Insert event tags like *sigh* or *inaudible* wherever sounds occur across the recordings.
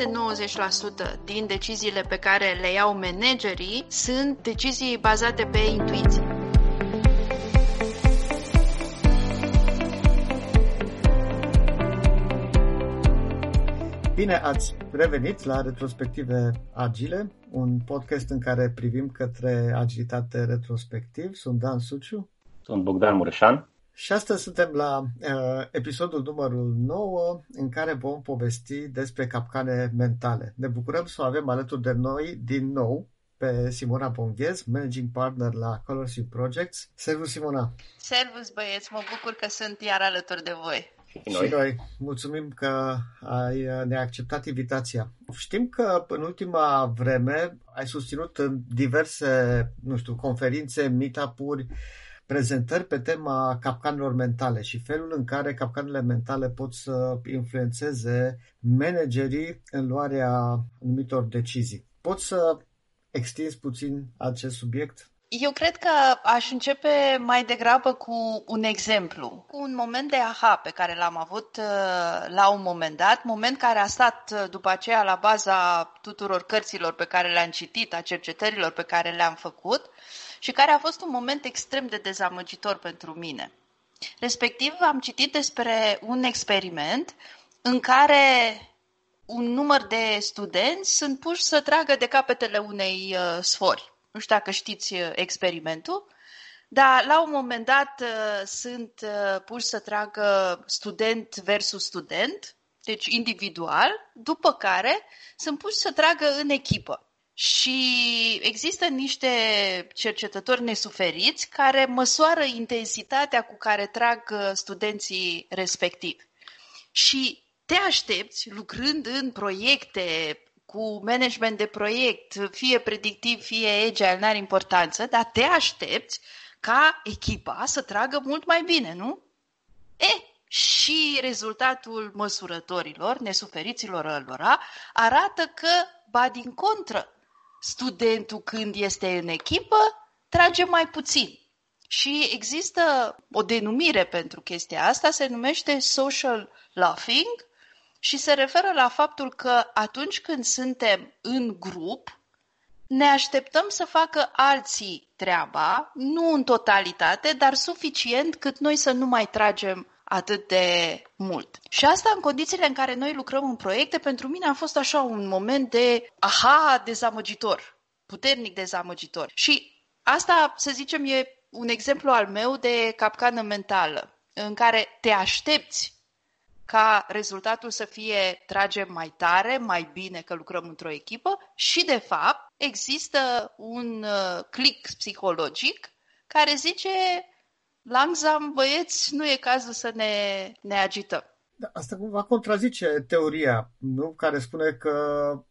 peste 90% din deciziile pe care le iau managerii sunt decizii bazate pe intuiție. Bine ați revenit la Retrospective Agile, un podcast în care privim către agilitate retrospectiv. Sunt Dan Suciu. Sunt Bogdan Mureșan. Și astăzi suntem la uh, episodul numărul 9 în care vom povesti despre capcane mentale. Ne bucurăm să o avem alături de noi din nou pe Simona Bonghez, Managing Partner la Colors Projects. Servus, Simona! Servus, băieți! Mă bucur că sunt iar alături de voi. Și noi. Și noi. Mulțumim că ai, ne-ai acceptat invitația. Știm că în ultima vreme ai susținut în diverse, nu știu, conferințe, meetup-uri, prezentări pe tema capcanelor mentale și felul în care capcanele mentale pot să influențeze managerii în luarea anumitor decizii. Poți să extinzi puțin acest subiect? Eu cred că aș începe mai degrabă cu un exemplu, cu un moment de aha pe care l-am avut uh, la un moment dat, moment care a stat uh, după aceea la baza tuturor cărților pe care le-am citit, a cercetărilor pe care le-am făcut și care a fost un moment extrem de dezamăgitor pentru mine. Respectiv, am citit despre un experiment în care un număr de studenți sunt puși să tragă de capetele unei uh, sfori nu știu dacă știți uh, experimentul, dar la un moment dat uh, sunt uh, puși să tragă student versus student, deci individual, după care sunt puși să tragă în echipă. Și există niște cercetători nesuferiți care măsoară intensitatea cu care trag studenții respectivi. Și te aștepți, lucrând în proiecte cu management de proiect, fie predictiv, fie agile, n-are importanță, dar te aștepți ca echipa să tragă mult mai bine, nu? E, și rezultatul măsurătorilor, nesuferiților lor, arată că, ba din contră, studentul când este în echipă, trage mai puțin. Și există o denumire pentru chestia asta, se numește social laughing, și se referă la faptul că atunci când suntem în grup, ne așteptăm să facă alții treaba, nu în totalitate, dar suficient cât noi să nu mai tragem atât de mult. Și asta în condițiile în care noi lucrăm în proiecte, pentru mine a fost așa un moment de aha dezamăgitor, puternic dezamăgitor. Și asta, să zicem, e un exemplu al meu de capcană mentală, în care te aștepți ca rezultatul să fie tragem mai tare, mai bine că lucrăm într-o echipă și, de fapt, există un uh, click psihologic care zice langzam, băieți, nu e cazul să ne, ne agităm. Da, asta cumva contrazice teoria, nu? care spune că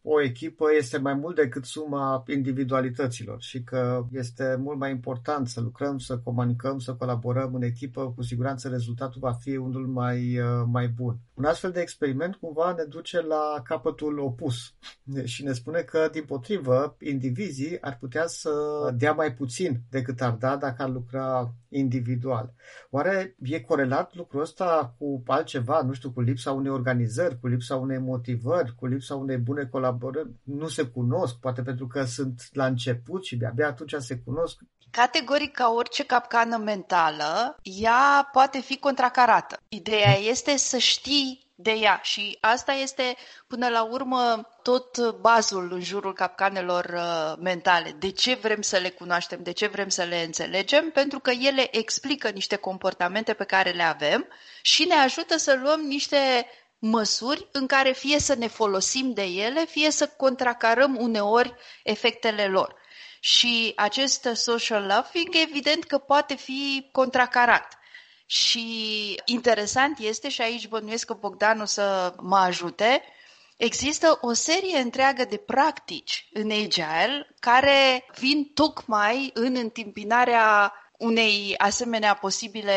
o echipă este mai mult decât suma individualităților și că este mult mai important să lucrăm, să comunicăm, să colaborăm în echipă, cu siguranță rezultatul va fi unul mai, uh, mai bun. Un astfel de experiment cumva ne duce la capătul opus *laughs* și ne spune că, din potrivă, indivizii ar putea să dea mai puțin decât ar da dacă ar lucra individual. Oare e corelat lucrul ăsta cu altceva, nu știu, cu lipsa unei organizări, cu lipsa unei motivări, cu lipsa unei bune colaborări? Nu se cunosc, poate pentru că sunt la început și de-abia atunci se cunosc. Categoric, ca orice capcană mentală, ea poate fi contracarată. Ideea este să știi de ea și asta este până la urmă tot bazul în jurul capcanelor uh, mentale. De ce vrem să le cunoaștem, de ce vrem să le înțelegem? Pentru că ele explică niște comportamente pe care le avem și ne ajută să luăm niște măsuri în care fie să ne folosim de ele, fie să contracarăm uneori efectele lor. Și acest social laughing evident că poate fi contracarat. Și interesant este, și aici bănuiesc că Bogdan o să mă ajute, există o serie întreagă de practici în Agile care vin tocmai în întâmpinarea unei asemenea posibile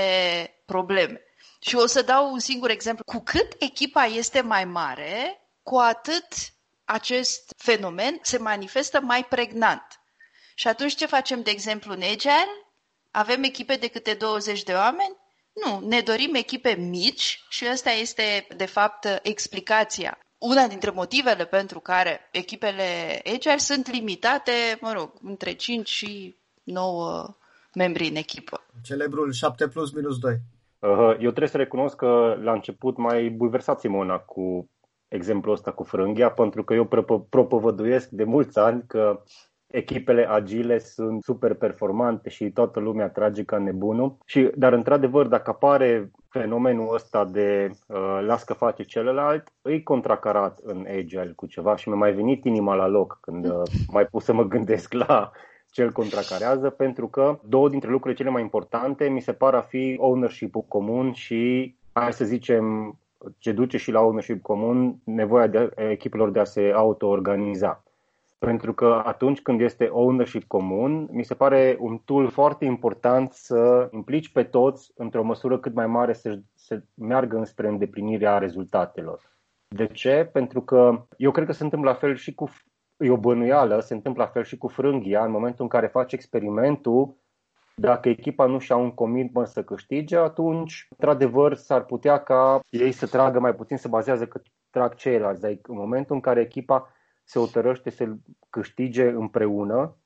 probleme. Și o să dau un singur exemplu. Cu cât echipa este mai mare, cu atât acest fenomen se manifestă mai pregnant. Și atunci ce facem, de exemplu, în Agile? Avem echipe de câte 20 de oameni? Nu, ne dorim echipe mici și asta este, de fapt, explicația. una dintre motivele pentru care echipele Agile sunt limitate, mă rog, între 5 și 9 membri în echipă. Celebrul 7 plus minus 2. Eu trebuie să recunosc că la început mai bulversat Simona cu exemplul ăsta cu frânghia, pentru că eu propovăduiesc de mulți ani că echipele agile sunt super performante și toată lumea trage ca nebunul. Și, dar, într-adevăr, dacă apare fenomenul ăsta de uh, las că face celălalt, îi contracarat în agile cu ceva și mi-a mai venit inima la loc când uh, mai pus să mă gândesc la cel contracarează, pentru că două dintre lucrurile cele mai importante mi se par a fi ownership-ul comun și, hai să zicem, ce duce și la ownership comun, nevoia de echipelor de a se auto-organiza. Pentru că atunci când este ownership comun, mi se pare un tool foarte important să implici pe toți într-o măsură cât mai mare să, să meargă înspre îndeplinirea rezultatelor. De ce? Pentru că eu cred că se întâmplă la fel și cu e o bănuială, se întâmplă la fel și cu frânghia, în momentul în care faci experimentul, dacă echipa nu și-a un commitment să câștige, atunci, într-adevăr, s-ar putea ca ei să tragă mai puțin, să bazează că trag ceilalți. Dar în momentul în care echipa se otărăște să câștige împreună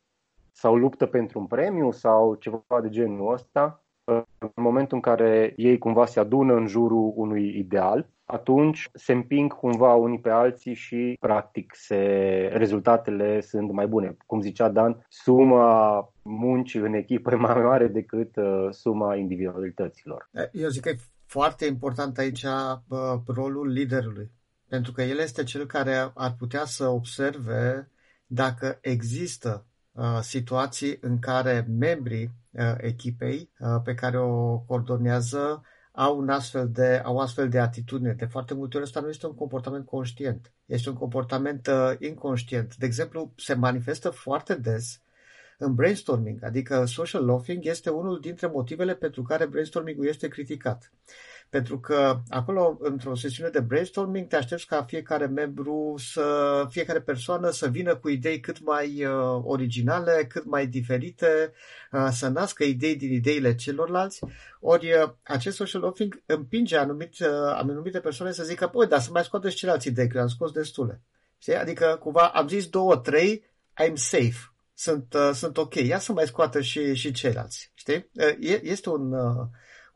sau luptă pentru un premiu sau ceva de genul ăsta, în momentul în care ei cumva se adună în jurul unui ideal, atunci se împing cumva unii pe alții și practic se, rezultatele sunt mai bune. Cum zicea Dan, suma muncii în echipă e mai mare decât uh, suma individualităților. Eu zic că e foarte important aici uh, rolul liderului, pentru că el este cel care ar putea să observe dacă există uh, situații în care membrii uh, echipei uh, pe care o coordonează au, un astfel de, au astfel de atitudine. De foarte multe ori ăsta nu este un comportament conștient, este un comportament uh, inconștient. De exemplu, se manifestă foarte des în brainstorming, adică social loafing este unul dintre motivele pentru care brainstorming-ul este criticat. Pentru că acolo, într-o sesiune de brainstorming, te aștepți ca fiecare membru, să, fiecare persoană să vină cu idei cât mai uh, originale, cât mai diferite, uh, să nască idei din ideile celorlalți. Ori uh, acest social loafing împinge anumite, uh, anumite persoane să zică, păi, dar să mai scoate și ceilalți idei, că am scos destule. Știi? Adică, cumva, am zis două, trei, I'm safe sunt, uh, sunt ok, ia să mai scoată și, și ceilalți. Știi? Uh, este un, uh,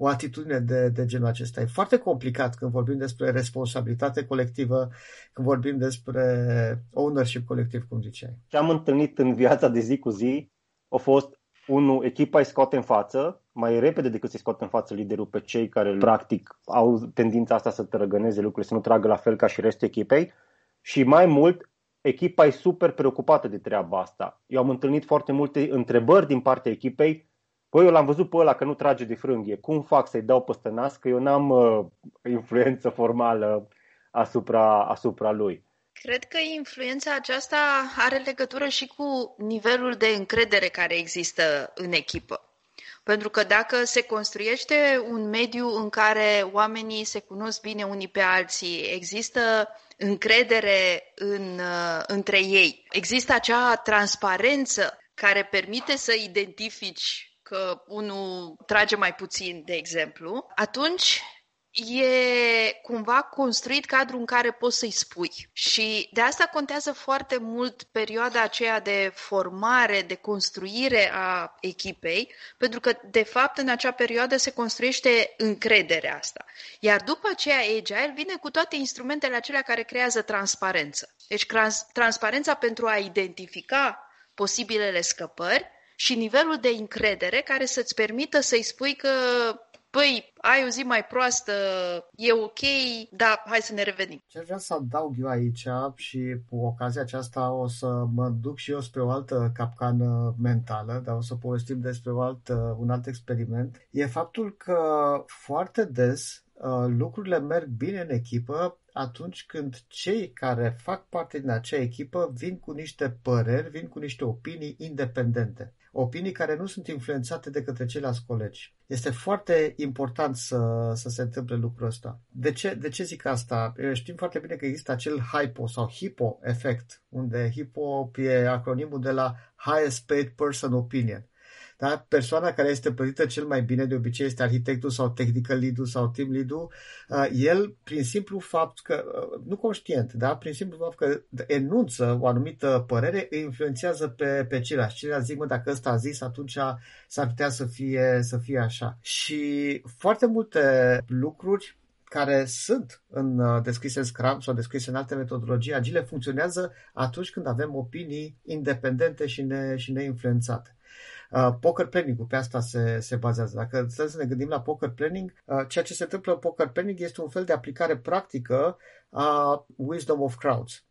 o atitudine de, de genul acesta. E foarte complicat când vorbim despre responsabilitate colectivă, când vorbim despre ownership colectiv, cum ziceai. Ce am întâlnit în viața de zi cu zi a fost unul, echipa îi scoate în față, mai repede decât să-i scoate în față liderul pe cei care practic au tendința asta să tărăgăneze lucrurile, să nu tragă la fel ca și restul echipei și mai mult echipa e super preocupată de treaba asta. Eu am întâlnit foarte multe întrebări din partea echipei. Păi eu l-am văzut pe ăla că nu trage de frânghie. Cum fac să-i dau peste nas că eu n-am uh, influență formală asupra, asupra lui? Cred că influența aceasta are legătură și cu nivelul de încredere care există în echipă. Pentru că dacă se construiește un mediu în care oamenii se cunosc bine unii pe alții, există încredere în, uh, între ei, există acea transparență care permite să identifici că unul trage mai puțin, de exemplu, atunci e cumva construit cadrul în care poți să-i spui. Și de asta contează foarte mult perioada aceea de formare, de construire a echipei, pentru că, de fapt, în acea perioadă se construiește încrederea asta. Iar după aceea, Agile vine cu toate instrumentele acelea care creează transparență. Deci, transparența pentru a identifica posibilele scăpări și nivelul de încredere care să-ți permită să-i spui că păi, ai o zi mai proastă, e ok, dar hai să ne revenim. Ce vreau să adaug eu aici și cu ocazia aceasta o să mă duc și eu spre o altă capcană mentală, dar o să povestim despre o altă, un alt experiment, e faptul că foarte des uh, lucrurile merg bine în echipă atunci când cei care fac parte din acea echipă vin cu niște păreri, vin cu niște opinii independente opinii care nu sunt influențate de către ceilalți colegi. Este foarte important să, să se întâmple lucrul ăsta. De ce, de ce zic asta? Știm foarte bine că există acel HIPO sau HIPO efect, unde HIPO e acronimul de la Highest Paid Person Opinion. Da? Persoana care este plătită cel mai bine de obicei este arhitectul sau technical lead sau team lead uh, El, prin simplu fapt că, uh, nu conștient, da? prin simplu fapt că enunță o anumită părere, îi influențează pe, pe ceilalți. Ceilalți zic, mă, dacă ăsta a zis, atunci s-ar putea să fie, să fie așa. Și foarte multe lucruri care sunt în, uh, descrise în Scrum sau descrise în alte metodologii agile funcționează atunci când avem opinii independente și, ne, și neinfluențate. Uh, poker planning-ul pe asta se, se bazează. Dacă să ne gândim la poker planning, uh, ceea ce se întâmplă în poker planning este un fel de aplicare practică a wisdom of crowds.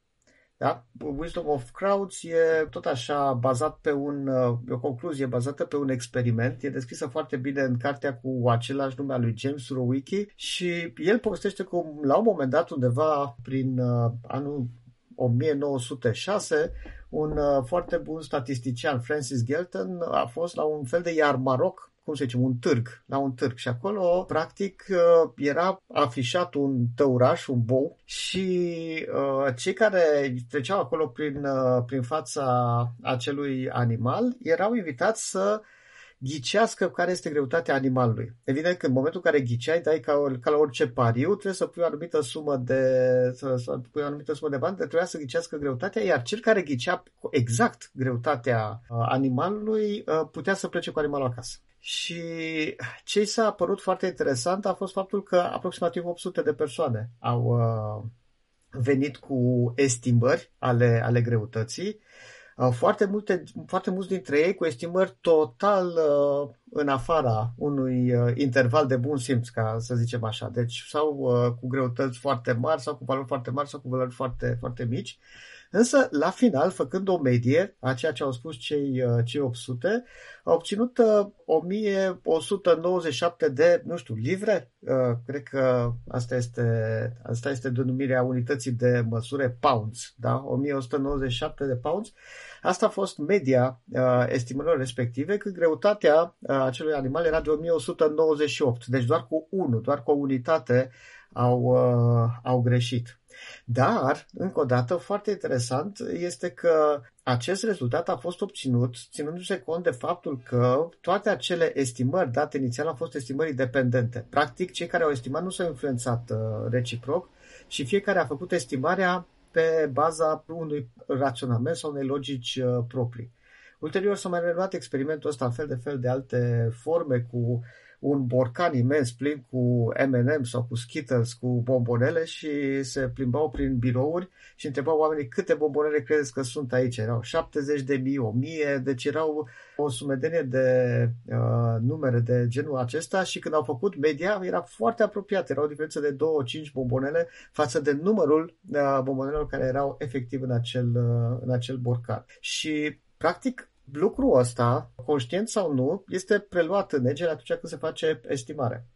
Da? Wisdom of Crowds e tot așa bazat pe un, uh, o concluzie bazată pe un experiment. E descrisă foarte bine în cartea cu același nume al lui James Rowicki și el povestește cum la un moment dat undeva prin uh, anul 1906 un uh, foarte bun statistician, Francis Galton, a fost la un fel de iar Maroc cum să zicem, un târg, la un târg. Și acolo, practic, uh, era afișat un tăuraș, un bou și uh, cei care treceau acolo prin, uh, prin fața acelui animal erau invitați să ghicească care este greutatea animalului. Evident că în momentul în care ghiceai, dai ca, ca la orice pariu, trebuie să pui o anumită sumă de, să, să pui o anumită sumă de bani, trebuia să ghicească greutatea, iar cel care ghicea exact greutatea animalului putea să plece cu animalul acasă. Și ce s-a părut foarte interesant a fost faptul că aproximativ 800 de persoane au uh, venit cu estimări ale, ale greutății. Uh, foarte, multe, foarte mulți dintre ei cu estimări total uh, în afara unui uh, interval de bun simț, ca să zicem așa. Deci sau uh, cu greutăți foarte mari, sau cu valori foarte mari, sau cu valori foarte, foarte mici. Însă, la final, făcând o medie a ceea ce au spus cei, uh, cei 800, au obținut 1197 uh, de, nu știu, livre. Uh, cred că asta este, asta este denumirea unității de măsură, pounds, da? 1197 de pounds. Asta a fost media estimărilor respective, când greutatea acelui animal era de 1198, deci doar cu 1, doar cu o unitate au, au greșit. Dar, încă o dată, foarte interesant este că acest rezultat a fost obținut ținându-se cont de faptul că toate acele estimări date inițial au fost estimări independente. Practic, cei care au estimat nu s-au influențat uh, reciproc și fiecare a făcut estimarea pe baza unui raționament sau unei logici uh, proprii. Ulterior s-a mai reluat experimentul ăsta în fel de fel de alte forme cu un borcan imens plin cu M&M sau cu Skittles, cu bombonele și se plimbau prin birouri și întrebau oamenii câte bombonele credeți că sunt aici. Erau 70 de mii, 1000, deci erau o sumedenie de uh, numere de genul acesta și când au făcut media era foarte apropiat. Era o diferență de 2-5 bombonele față de numărul uh, bombonelor care erau efectiv în acel, uh, în acel borcan. Și practic lucrul ăsta, conștient sau nu, este preluat în legere atunci când se face estimare.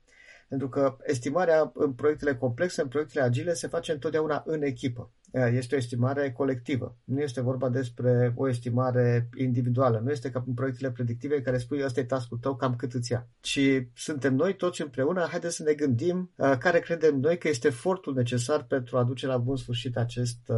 Pentru că estimarea în proiectele complexe, în proiectele agile, se face întotdeauna în echipă. Este o estimare colectivă. Nu este vorba despre o estimare individuală. Nu este ca în proiectele predictive în care spui ăsta e task tău, cam cât îți ia. Ci suntem noi toți împreună, haideți să ne gândim uh, care credem noi că este efortul necesar pentru a duce la bun sfârșit acest, uh,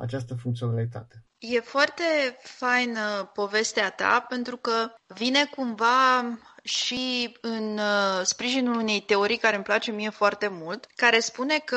această funcționalitate. E foarte faină povestea ta pentru că vine cumva și în uh, sprijinul unei teorii care îmi place mie foarte mult, care spune că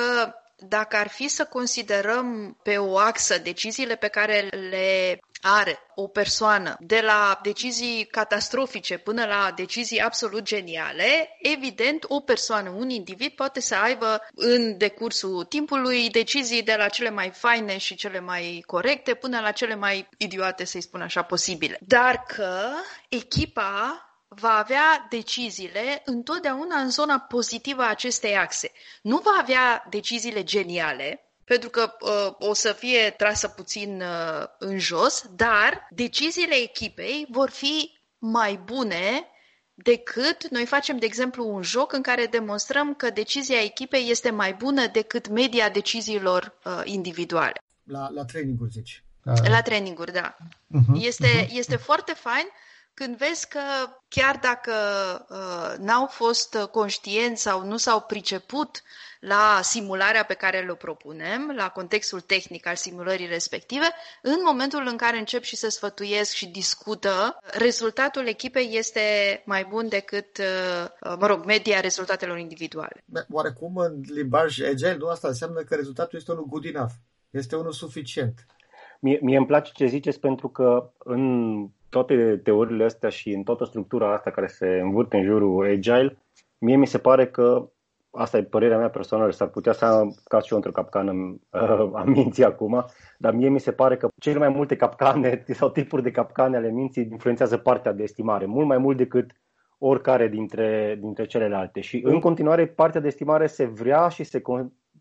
dacă ar fi să considerăm pe o axă deciziile pe care le are o persoană, de la decizii catastrofice până la decizii absolut geniale, evident, o persoană, un individ poate să aibă în decursul timpului decizii de la cele mai faine și cele mai corecte până la cele mai idiote, să-i spun așa, posibile. Dar că echipa va avea deciziile întotdeauna în zona pozitivă a acestei axe. Nu va avea deciziile geniale, pentru că uh, o să fie trasă puțin uh, în jos, dar deciziile echipei vor fi mai bune decât noi facem, de exemplu, un joc în care demonstrăm că decizia echipei este mai bună decât media deciziilor uh, individuale. La, la traininguri, zici. La traininguri, da. Uh-huh, este, uh-huh. este foarte fain când vezi că chiar dacă uh, n-au fost conștienți sau nu s-au priceput la simularea pe care le propunem, la contextul tehnic al simulării respective, în momentul în care încep și se sfătuiesc și discută, rezultatul echipei este mai bun decât, uh, mă rog, media rezultatelor individuale. Oarecum în limbaj agile, nu asta înseamnă că rezultatul este unul good enough, este unul suficient. Mie, mie îmi place ce ziceți pentru că în toate teoriile astea și în toată structura asta care se învârte în jurul agile, mie mi se pare că asta e părerea mea personală, s-ar putea să am ca și eu într-o capcană uh, a minții acum, dar mie mi se pare că cele mai multe capcane *laughs* sau tipuri de capcane ale minții influențează partea de estimare, mult mai mult decât oricare dintre, dintre celelalte. Și în continuare partea de estimare se vrea și se,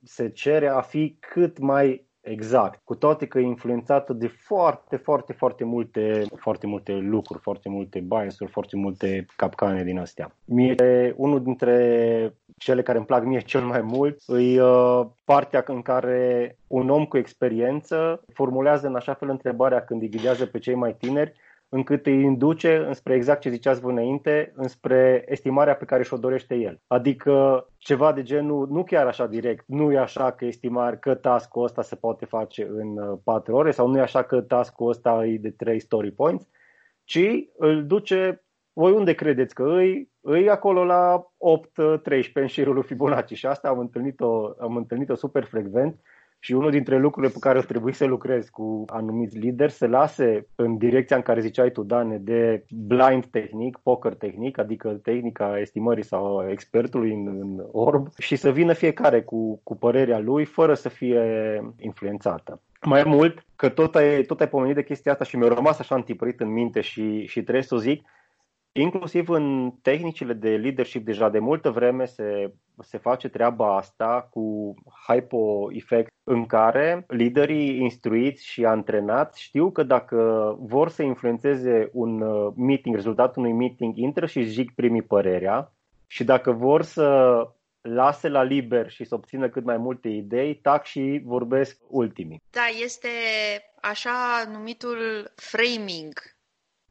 se cere a fi cât mai Exact. Cu toate că e influențată de foarte, foarte, foarte multe, foarte multe lucruri, foarte multe bias-uri, foarte multe capcane din astea. Mie, unul dintre cele care îmi plac mie cel mai mult e uh, partea în care un om cu experiență formulează în așa fel întrebarea când îi ghidează pe cei mai tineri încât îi induce înspre exact ce ziceați voi înainte, înspre estimarea pe care și-o dorește el. Adică ceva de genul, nu chiar așa direct, nu e așa că estimar că task-ul ăsta se poate face în 4 uh, ore sau nu e așa că task-ul ăsta e de 3 story points, ci îl duce, voi unde credeți că îi, îi acolo la 8-13 în șirul lui Fibonacci și asta am întâlnit-o, am întâlnit-o super frecvent și unul dintre lucrurile pe care o trebuie să lucrez cu anumiți lideri, să lase în direcția în care ziceai tu, Dane, de blind tehnic, poker tehnic, adică tehnica estimării sau expertului în, în orb și să vină fiecare cu, cu părerea lui fără să fie influențată. Mai mult, că tot ai, tot ai pomenit de chestia asta și mi-a rămas așa întipărit în minte și, și trebuie să o zic, Inclusiv în tehnicile de leadership deja de multă vreme se, se face treaba asta cu hypo-effect în care liderii instruiți și antrenați știu că dacă vor să influențeze un uh, meeting, rezultatul unui meeting, intră și zic primii părerea și dacă vor să lase la liber și să obțină cât mai multe idei, tac și vorbesc ultimii. Da, este așa numitul framing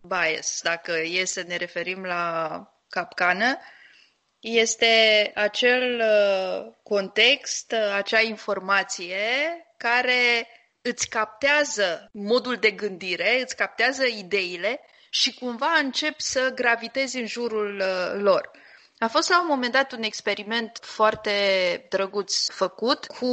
bias, dacă e să ne referim la capcană, este acel uh, context, uh, acea informație care îți captează modul de gândire, îți captează ideile și cumva încep să gravitezi în jurul uh, lor. A fost la un moment dat un experiment foarte drăguț făcut cu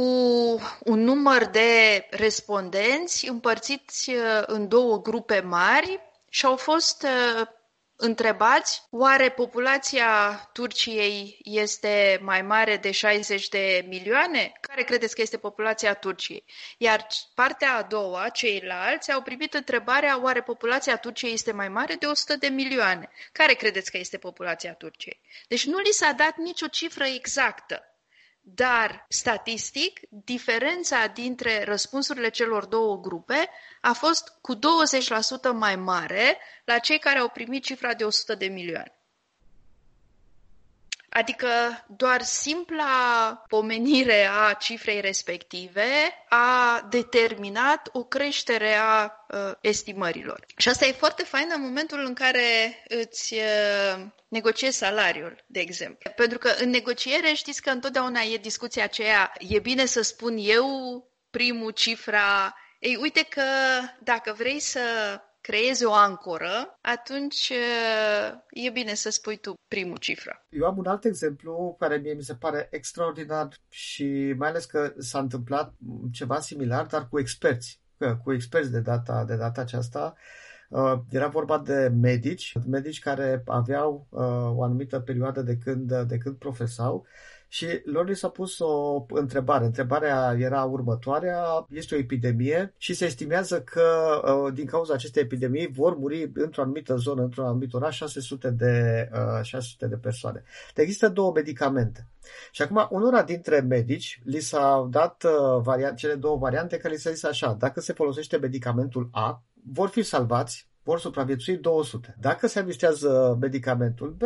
un număr de respondenți împărțiți în două grupe mari și au fost uh, întrebați oare populația Turciei este mai mare de 60 de milioane? Care credeți că este populația Turciei? Iar partea a doua, ceilalți, au primit întrebarea oare populația Turciei este mai mare de 100 de milioane? Care credeți că este populația Turciei? Deci nu li s-a dat nicio cifră exactă. Dar, statistic, diferența dintre răspunsurile celor două grupe a fost cu 20% mai mare la cei care au primit cifra de 100 de milioane. Adică doar simpla pomenire a cifrei respective a determinat o creștere a uh, estimărilor. Și asta e foarte fain în momentul în care îți uh, negociezi salariul, de exemplu. Pentru că în negociere știți că întotdeauna e discuția aceea, e bine să spun eu primul cifra ei, uite că dacă vrei să creezi o ancoră, atunci e bine să spui tu primul cifră. Eu am un alt exemplu care mie mi se pare extraordinar și mai ales că s-a întâmplat ceva similar, dar cu experți, cu experți de data, de data aceasta. Era vorba de medici, medici care aveau o anumită perioadă de când, de când profesau și lor li s-a pus o întrebare. Întrebarea era următoarea, este o epidemie și se estimează că uh, din cauza acestei epidemii vor muri într-o anumită zonă, într-un anumit oraș, 600 de, 600 uh, de persoane. Dar există două medicamente. Și acum, unora dintre medici li s-au dat uh, variant, cele două variante care li s-a zis așa, dacă se folosește medicamentul A, vor fi salvați vor supraviețui 200. Dacă se administrează medicamentul B,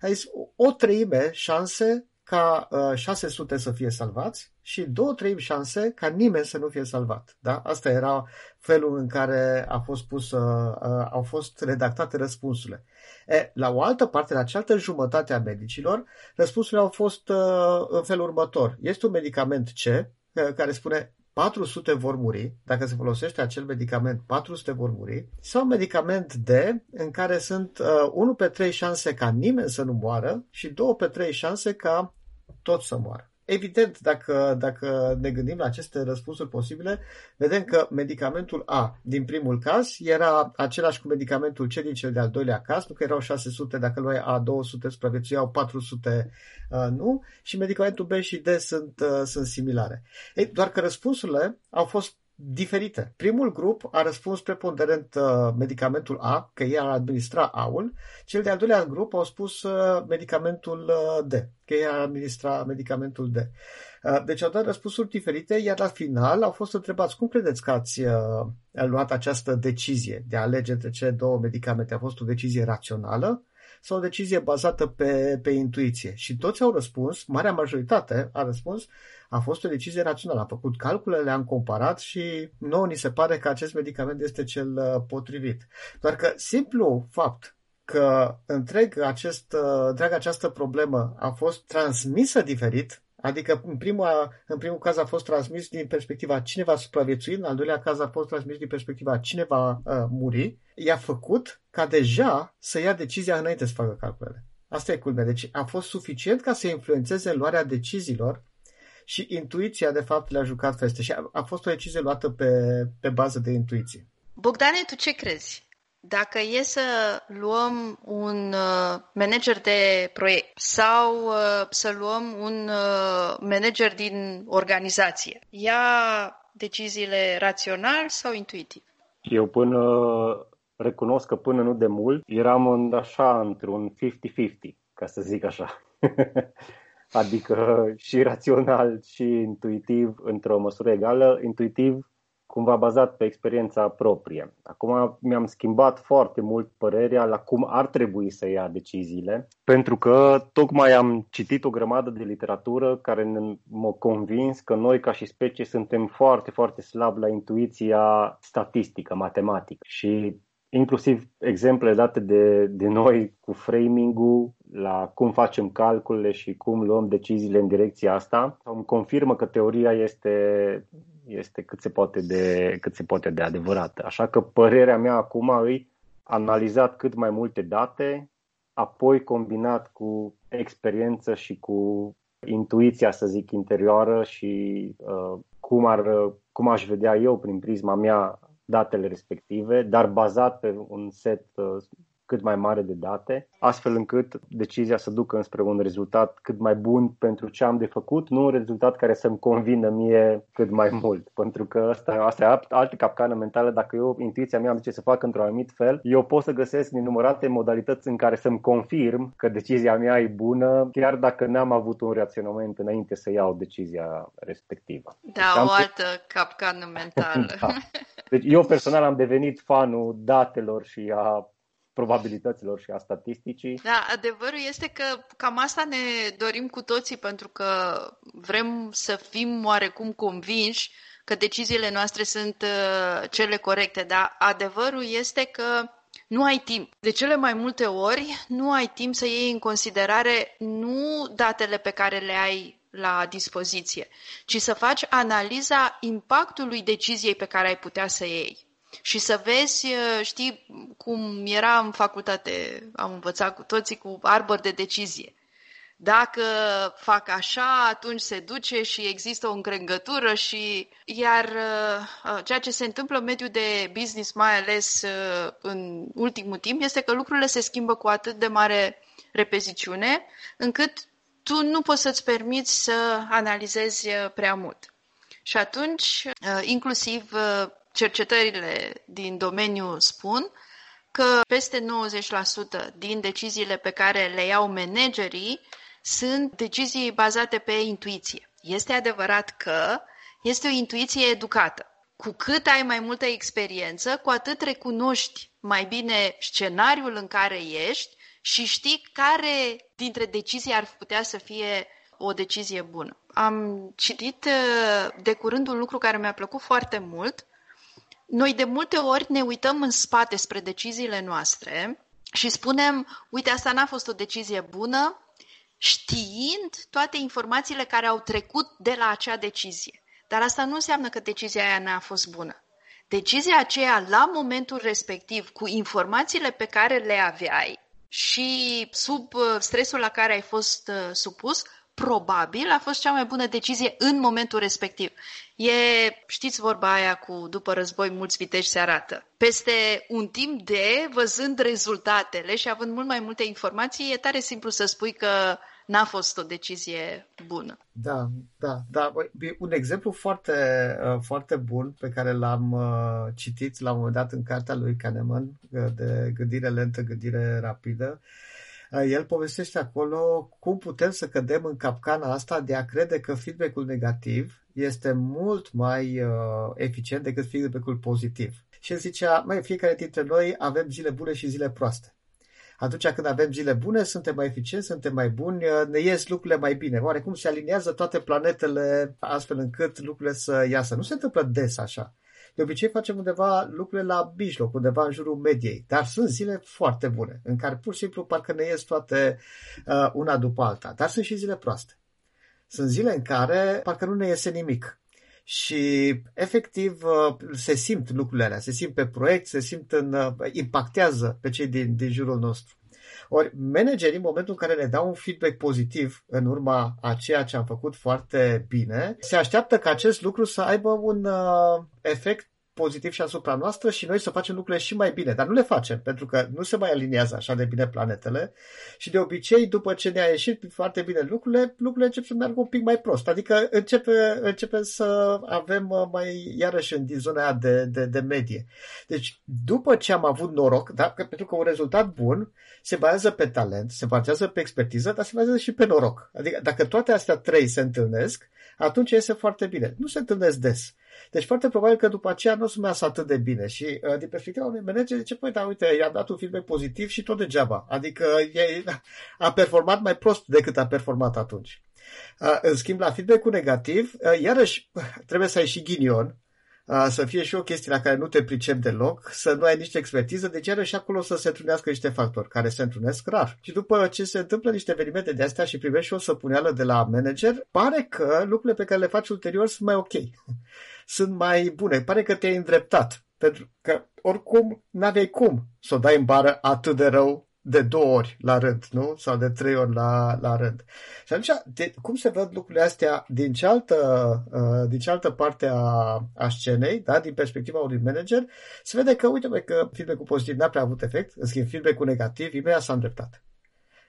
a zis o treime șanse ca uh, 600 să fie salvați și două treimi șanse ca nimeni să nu fie salvat. Da? Asta era felul în care a fost pus, uh, uh, au fost redactate răspunsurile. E, la o altă parte, la cealaltă jumătate a medicilor, răspunsurile au fost uh, în felul următor. Este un medicament C uh, care spune 400 vor muri, dacă se folosește acel medicament, 400 vor muri, sau un medicament D, în care sunt uh, 1 pe 3 șanse ca nimeni să nu moară și 2 pe 3 șanse ca tot să moară. Evident, dacă, dacă ne gândim la aceste răspunsuri posibile, vedem că medicamentul A din primul caz era același cu medicamentul C din cel de-al doilea caz, nu că erau 600, dacă luai A 200 supraviețuiau 400 uh, nu, și medicamentul B și D sunt, uh, sunt similare. Ei, doar că răspunsurile au fost diferite. Primul grup a răspuns preponderent uh, medicamentul A, că ei ar administra A-ul, cel de-al doilea grup au spus uh, medicamentul uh, D, că ei ar administra medicamentul D. Uh, deci au dat răspunsuri diferite, iar la final au fost întrebați cum credeți că ați uh, luat această decizie de a alege între cele două medicamente. A fost o decizie rațională sau o decizie bazată pe, pe intuiție? Și toți au răspuns, marea majoritate a răspuns, a fost o decizie rațională. Am făcut calculele, le-am comparat și nouă ni se pare că acest medicament este cel uh, potrivit. Doar că simplu fapt că întreg acest, uh, întreaga această problemă a fost transmisă diferit, Adică în, prima, în primul caz a fost transmis din perspectiva cine va supraviețui, în al doilea caz a fost transmis din perspectiva cine va uh, muri, i-a făcut ca deja să ia decizia înainte să facă calculele. Asta e culmea. Deci a fost suficient ca să influențeze luarea deciziilor și intuiția, de fapt, le-a jucat feste. Și a, a fost o decizie luată pe, pe bază de intuiție. Bogdane, tu ce crezi? Dacă e să luăm un uh, manager de proiect sau uh, să luăm un uh, manager din organizație, ia deciziile rațional sau intuitiv? Eu până recunosc că până nu de mult eram în așa într-un 50-50, ca să zic așa. *laughs* adică și rațional și intuitiv într-o măsură egală, intuitiv cumva bazat pe experiența proprie. Acum mi-am schimbat foarte mult părerea la cum ar trebui să ia deciziile, pentru că tocmai am citit o grămadă de literatură care m-a convins că noi ca și specie suntem foarte, foarte slabi la intuiția statistică, matematică și inclusiv exemple date de, de noi cu framing-ul, la cum facem calculele și cum luăm deciziile în direcția asta, îmi confirmă că teoria este, este cât, se poate de, cât se poate de adevărată. Așa că părerea mea acum e analizat cât mai multe date, apoi combinat cu experiență și cu intuiția, să zic, interioară și uh, cum, ar, cum aș vedea eu prin prisma mea datele respective, dar bazat pe un set uh, cât mai mare de date, astfel încât decizia să ducă înspre un rezultat cât mai bun pentru ce am de făcut, nu un rezultat care să-mi convină mie cât mai mult. Pentru că asta, asta e altă capcană mentală. Dacă eu, intuiția mea îmi zice să fac într-un anumit fel, eu pot să găsesc nenumărate modalități în care să-mi confirm că decizia mea e bună, chiar dacă n-am avut un reacționament înainte să iau decizia respectivă. Da, deci o altă capcană mentală. *laughs* da. Deci eu personal am devenit fanul datelor și a probabilităților și a statisticii. Da, adevărul este că cam asta ne dorim cu toții pentru că vrem să fim oarecum convinși că deciziile noastre sunt uh, cele corecte, dar adevărul este că nu ai timp. De cele mai multe ori nu ai timp să iei în considerare nu datele pe care le ai la dispoziție, ci să faci analiza impactului deciziei pe care ai putea să iei și să vezi, uh, știi, cum era în facultate, am învățat cu toții, cu arbor de decizie. Dacă fac așa, atunci se duce și există o încrengătură și iar uh, uh, ceea ce se întâmplă în mediul de business, mai ales în ultimul timp, este că lucrurile se schimbă cu atât de mare repeziciune, încât tu nu poți să-ți permiți să analizezi prea mult. Și atunci, inclusiv cercetările din domeniu spun că peste 90% din deciziile pe care le iau managerii sunt decizii bazate pe intuiție. Este adevărat că este o intuiție educată. Cu cât ai mai multă experiență, cu atât recunoști mai bine scenariul în care ești și știi care dintre decizii ar putea să fie o decizie bună. Am citit uh, de curând un lucru care mi-a plăcut foarte mult. Noi de multe ori ne uităm în spate spre deciziile noastre și spunem, uite, asta n-a fost o decizie bună, știind toate informațiile care au trecut de la acea decizie. Dar asta nu înseamnă că decizia aia n-a fost bună. Decizia aceea, la momentul respectiv, cu informațiile pe care le aveai și sub uh, stresul la care ai fost uh, supus, probabil a fost cea mai bună decizie în momentul respectiv. E, știți vorba aia cu după război mulți viteji se arată. Peste un timp de, văzând rezultatele și având mult mai multe informații, e tare simplu să spui că n-a fost o decizie bună. Da, da, da. Un exemplu foarte, uh, foarte bun pe care l-am uh, citit la un moment dat în cartea lui Kahneman uh, de gândire lentă, gândire rapidă, el povestește acolo cum putem să cădem în capcana asta de a crede că feedback-ul negativ este mult mai uh, eficient decât feedback-ul pozitiv. Și el zicea, mai fiecare dintre noi avem zile bune și zile proaste atunci când avem zile bune, suntem mai eficienți, suntem mai buni, uh, ne ies lucrurile mai bine. Oarecum se aliniază toate planetele astfel încât lucrurile să iasă. Nu se întâmplă des așa. De obicei facem undeva lucrurile la mijloc, undeva în jurul mediei, dar sunt zile foarte bune, în care pur și simplu parcă ne ies toate uh, una după alta. Dar sunt și zile proaste. Sunt zile în care parcă nu ne iese nimic. Și efectiv uh, se simt lucrurile alea, se simt pe proiect, se simt în, uh, impactează pe cei din, din jurul nostru. Ori managerii, în momentul în care ne dau un feedback pozitiv în urma a ceea ce am făcut foarte bine, se așteaptă ca acest lucru să aibă un uh, efect pozitiv și asupra noastră și noi să facem lucrurile și mai bine. Dar nu le facem, pentru că nu se mai aliniază așa de bine planetele și de obicei, după ce ne-a ieșit foarte bine lucrurile, lucrurile încep să meargă un pic mai prost. Adică începe, începe să avem uh, mai, iarăși, în din zona aia de, de, de medie. Deci, după ce am avut noroc, da, pentru că un rezultat bun se bazează pe talent, se bazează pe expertiză, dar se bazează și pe noroc. Adică dacă toate astea trei se întâlnesc, atunci iese foarte bine. Nu se întâlnesc des. Deci foarte probabil că după aceea nu o să meargă atât de bine și uh, din perspectiva unui manager zice, păi da, uite, i-am dat un feedback pozitiv și tot degeaba. Adică e, a performat mai prost decât a performat atunci. Uh, în schimb, la feedback-ul negativ, uh, iarăși *laughs* trebuie să ai și ghinion, să fie și o chestie la care nu te pricep deloc, să nu ai niște expertiză, deci iarăși acolo să se întrunească niște factori care se întrunesc rar. Și după ce se întâmplă niște evenimente de astea și privești și o săpuneală de la manager, pare că lucrurile pe care le faci ulterior sunt mai ok. *laughs* sunt mai bune. Pare că te-ai îndreptat. Pentru că oricum n-aveai cum să o dai în bară atât de rău de două ori la rând, nu? Sau de trei ori la, la rând. Și atunci, de, cum se văd lucrurile astea din cealaltă, uh, din cealaltă parte a, a scenei, da? din perspectiva unui manager, se vede că, uite, bă, că feedback-ul pozitiv n-a prea avut efect, în schimb, feedback-ul negativ, imediat s-a îndreptat.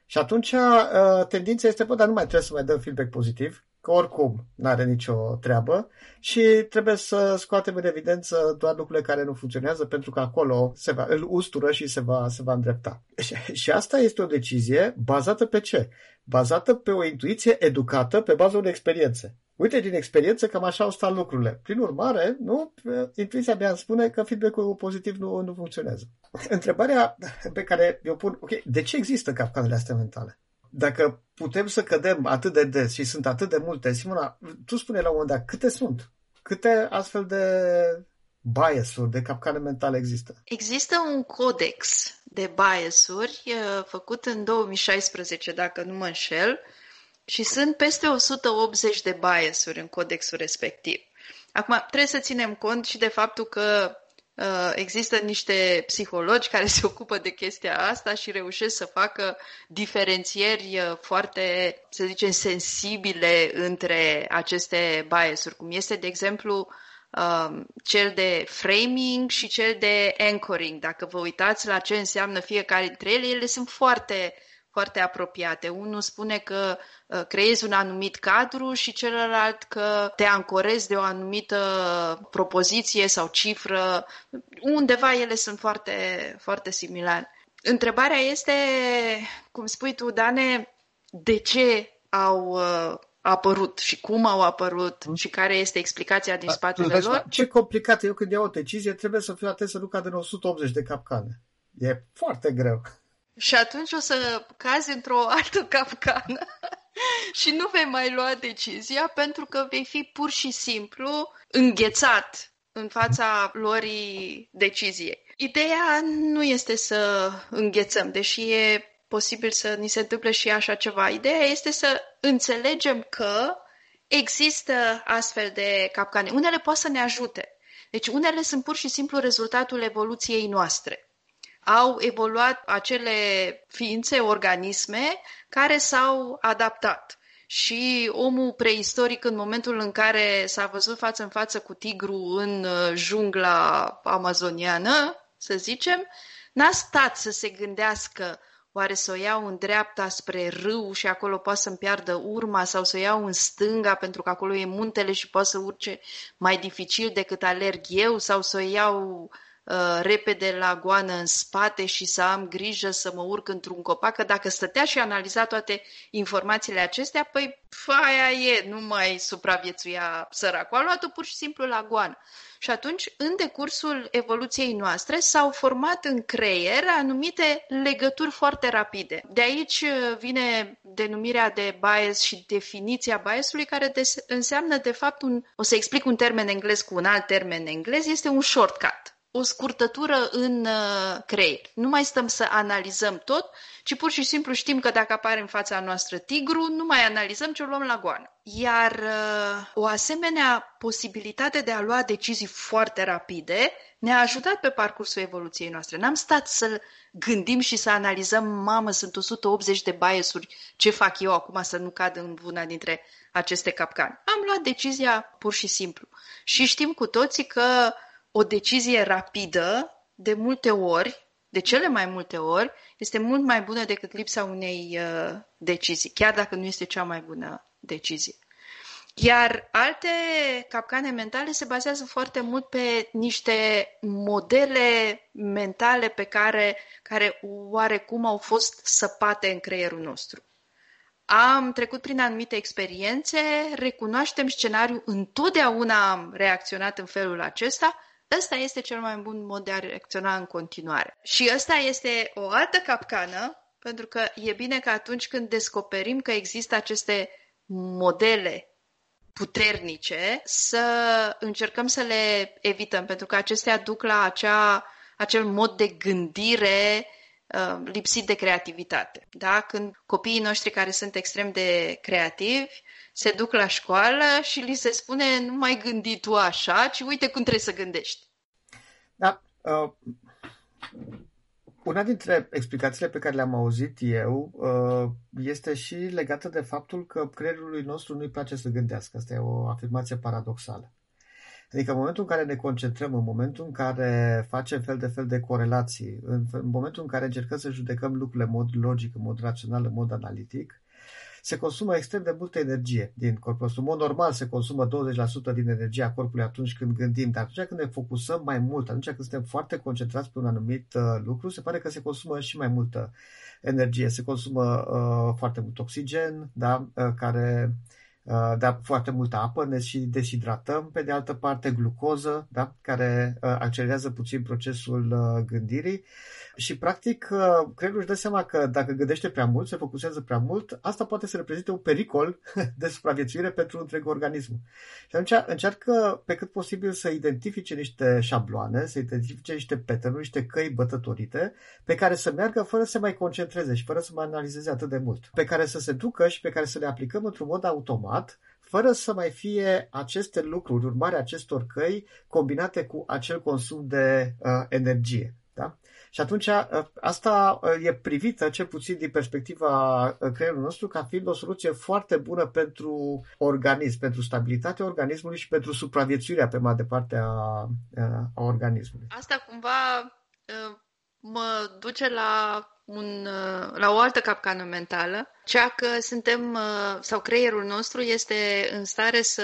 Și atunci, uh, tendința este, bă, dar nu mai trebuie să mai dăm feedback pozitiv, că oricum nu are nicio treabă și trebuie să scoatem în evidență doar lucrurile care nu funcționează pentru că acolo se va, îl ustură și se va, se va îndrepta. Și, și asta este o decizie bazată pe ce? Bazată pe o intuiție educată pe bază unei experiențe. Uite, din experiență, cam așa au stat lucrurile. Prin urmare, nu, intuiția mea îmi spune că feedback-ul pozitiv nu, nu funcționează. Întrebarea pe care eu pun, ok, de ce există capcanele astea mentale? dacă putem să cădem atât de des și sunt atât de multe, Simona, tu spune la un moment dat, câte sunt? Câte astfel de bias-uri, de capcane mentale există? Există un codex de bias-uri făcut în 2016, dacă nu mă înșel, și sunt peste 180 de bias-uri în codexul respectiv. Acum, trebuie să ținem cont și de faptul că Uh, există niște psihologi care se ocupă de chestia asta și reușesc să facă diferențieri uh, foarte, să zicem, sensibile între aceste bias-uri, cum este, de exemplu, um, cel de framing și cel de anchoring. Dacă vă uitați la ce înseamnă fiecare dintre ele, ele sunt foarte foarte apropiate. Unul spune că uh, creezi un anumit cadru și celălalt că te ancorezi de o anumită propoziție sau cifră. Undeva ele sunt foarte, foarte similare. Întrebarea este, cum spui tu, Dane, de ce au uh, apărut și cum au apărut hmm. și care este explicația din spatele lor? Ce complicat eu când iau o decizie, trebuie să fiu atent să nu cad în 180 de capcane. E foarte greu. Și atunci o să cazi într-o *laughs* altă capcană. *laughs* și nu vei mai lua decizia pentru că vei fi pur și simplu înghețat în fața luării deciziei. Ideea nu este să înghețăm, deși e posibil să ni se întâmple și așa ceva. Ideea este să înțelegem că există astfel de capcane. Unele pot să ne ajute. Deci unele sunt pur și simplu rezultatul evoluției noastre. Au evoluat acele ființe, organisme care s-au adaptat. Și omul preistoric, în momentul în care s-a văzut față în față cu tigru în uh, jungla amazoniană, să zicem, n-a stat să se gândească Oare să o iau în dreapta spre râu și acolo poate să-mi piardă urma sau să o iau în stânga pentru că acolo e muntele și poate să urce mai dificil decât alerg eu sau să o iau uh, repede la goană în spate și să am grijă să mă urc într-un copac, că dacă stătea și analiza toate informațiile acestea, păi aia e, nu mai supraviețuia săracul. A luat-o pur și simplu la goană. Și atunci, în decursul evoluției noastre, s-au format în creier anumite legături foarte rapide. De aici uh, vine denumirea de bias și definiția biasului, care înseamnă, de fapt, un, o să explic un termen englez cu un alt termen englez, este un shortcut o scurtătură în uh, creier. Nu mai stăm să analizăm tot, ci pur și simplu știm că dacă apare în fața noastră tigru, nu mai analizăm ce o luăm la goană. Iar uh, o asemenea posibilitate de a lua decizii foarte rapide ne-a ajutat pe parcursul evoluției noastre. N-am stat să gândim și să analizăm, mamă, sunt 180 de biasuri, ce fac eu acum să nu cad în una dintre aceste capcane. Am luat decizia pur și simplu. Și știm cu toții că o decizie rapidă, de multe ori, de cele mai multe ori, este mult mai bună decât lipsa unei uh, decizii, chiar dacă nu este cea mai bună decizie. Iar alte capcane mentale se bazează foarte mult pe niște modele mentale pe care, care oarecum au fost săpate în creierul nostru. Am trecut prin anumite experiențe, recunoaștem scenariul, întotdeauna am reacționat în felul acesta, Ăsta este cel mai bun mod de a reacționa în continuare. Și ăsta este o altă capcană, pentru că e bine că atunci când descoperim că există aceste modele puternice, să încercăm să le evităm, pentru că acestea duc la acea, acel mod de gândire uh, lipsit de creativitate. Da? Când copiii noștri care sunt extrem de creativi se duc la școală și li se spune nu mai gândi tu așa, ci uite cum trebuie să gândești. Da. Uh, una dintre explicațiile pe care le-am auzit eu uh, este și legată de faptul că creierului nostru nu-i place să gândească. Asta e o afirmație paradoxală. Adică în momentul în care ne concentrăm, în momentul în care facem fel de fel de corelații, în, în momentul în care încercăm să judecăm lucrurile în mod logic, în mod rațional, în mod analitic, se consumă extrem de multă energie din corpul nostru. În mod normal se consumă 20% din energia corpului atunci când gândim, dar atunci când ne focusăm mai mult, atunci când suntem foarte concentrați pe un anumit uh, lucru, se pare că se consumă și mai multă energie. Se consumă uh, foarte mult oxigen, da, uh, care uh, da, foarte multă apă, ne și deshidratăm, pe de altă parte glucoză, da, care uh, accelerează puțin procesul uh, gândirii și, practic, uh, creierul își dă seama că dacă gândește prea mult, se focusează prea mult, asta poate să reprezinte un pericol *laughs* de supraviețuire pentru întreg organism. Și atunci încearcă pe cât posibil să identifice niște șabloane, să identifice niște pattern niște căi bătătorite, pe care să meargă fără să mai concentreze și fără să mai analizeze atât de mult. Pe care să se ducă și pe care să le aplicăm într-un mod automat, fără să mai fie aceste lucruri, urmarea acestor căi, combinate cu acel consum de uh, energie. Da? Și atunci ă, asta ă, e privită, cel puțin din perspectiva ă, creierului nostru, ca fiind o soluție foarte bună pentru organism, pentru stabilitatea organismului și pentru supraviețuirea pe mai departe a, a organismului. Asta cumva mă duce la un, la o altă capcană mentală, cea că suntem, sau creierul nostru este în stare să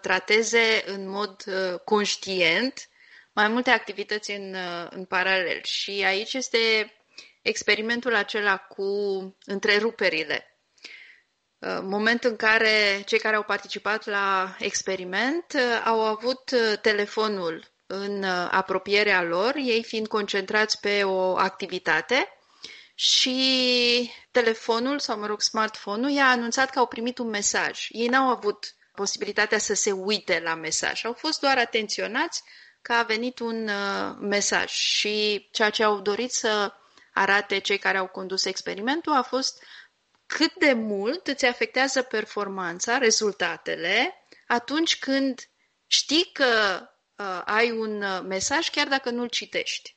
trateze în mod conștient mai multe activități în, în paralel. Și aici este experimentul acela cu întreruperile. Uh, moment în care cei care au participat la experiment uh, au avut uh, telefonul în apropierea lor, ei fiind concentrați pe o activitate și telefonul, sau mă rog, smartphone-ul, i-a anunțat că au primit un mesaj. Ei n-au avut posibilitatea să se uite la mesaj. Au fost doar atenționați că a venit un uh, mesaj și ceea ce au dorit să arate cei care au condus experimentul a fost cât de mult îți afectează performanța, rezultatele, atunci când știi că uh, ai un uh, mesaj chiar dacă nu-l citești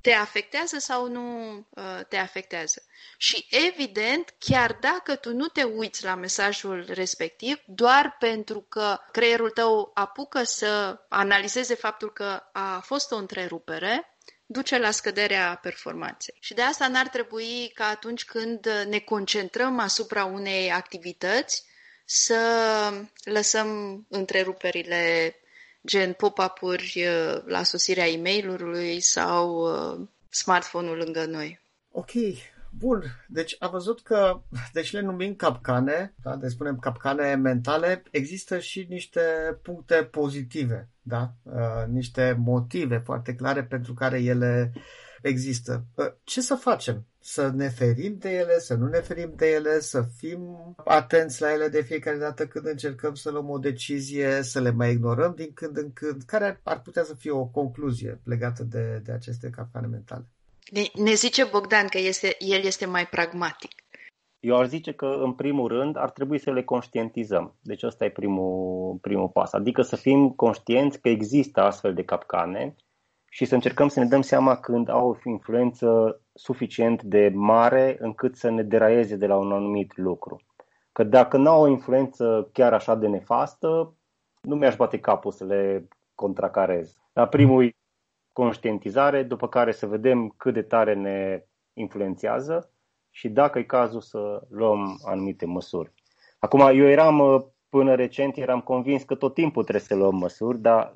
te afectează sau nu uh, te afectează. Și evident, chiar dacă tu nu te uiți la mesajul respectiv, doar pentru că creierul tău apucă să analizeze faptul că a fost o întrerupere, duce la scăderea performanței. Și de asta n-ar trebui ca atunci când ne concentrăm asupra unei activități să lăsăm întreruperile gen pop-up-uri uh, la sosirea e mail sau uh, smartphone-ul lângă noi. Ok, bun. Deci am văzut că, deci le numim capcane, da? deci spunem capcane mentale, există și niște puncte pozitive, da? Uh, niște motive foarte clare pentru care ele există. Ce să facem? să ne ferim de ele, să nu ne ferim de ele, să fim atenți la ele de fiecare dată când încercăm să luăm o decizie, să le mai ignorăm din când în când. Care ar putea să fie o concluzie legată de, de aceste capcane mentale? Ne, ne zice Bogdan că este, el este mai pragmatic. Eu aș zice că, în primul rând, ar trebui să le conștientizăm. Deci ăsta e primul, primul pas. Adică să fim conștienți că există astfel de capcane și să încercăm să ne dăm seama când au o influență suficient de mare încât să ne deraieze de la un anumit lucru. Că dacă nu au o influență chiar așa de nefastă, nu mi-aș bate capul să le contracarez. La primul conștientizare, după care să vedem cât de tare ne influențează și dacă e cazul să luăm anumite măsuri. Acum, eu eram, până recent, eram convins că tot timpul trebuie să luăm măsuri, dar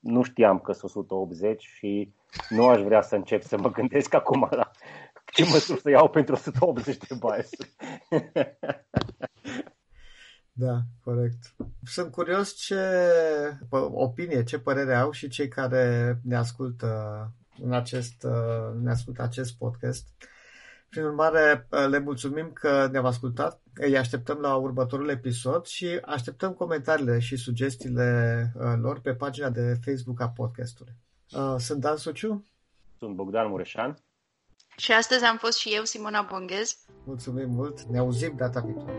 nu știam că sunt 180 și nu aș vrea să încep să mă gândesc acum la ce măsuri să iau pentru 180 de bias. *laughs* Da, corect. Sunt curios ce opinie, ce părere au și cei care ne ascultă în acest, ne ascultă acest podcast. Prin urmare, le mulțumim că ne-au ascultat, îi așteptăm la următorul episod și așteptăm comentariile și sugestiile uh, lor pe pagina de Facebook a podcastului. Uh, sunt Dan Suciu. Sunt Bogdan Mureșan. Și astăzi am fost și eu, Simona Bonghez. Mulțumim mult, ne auzim data viitoare.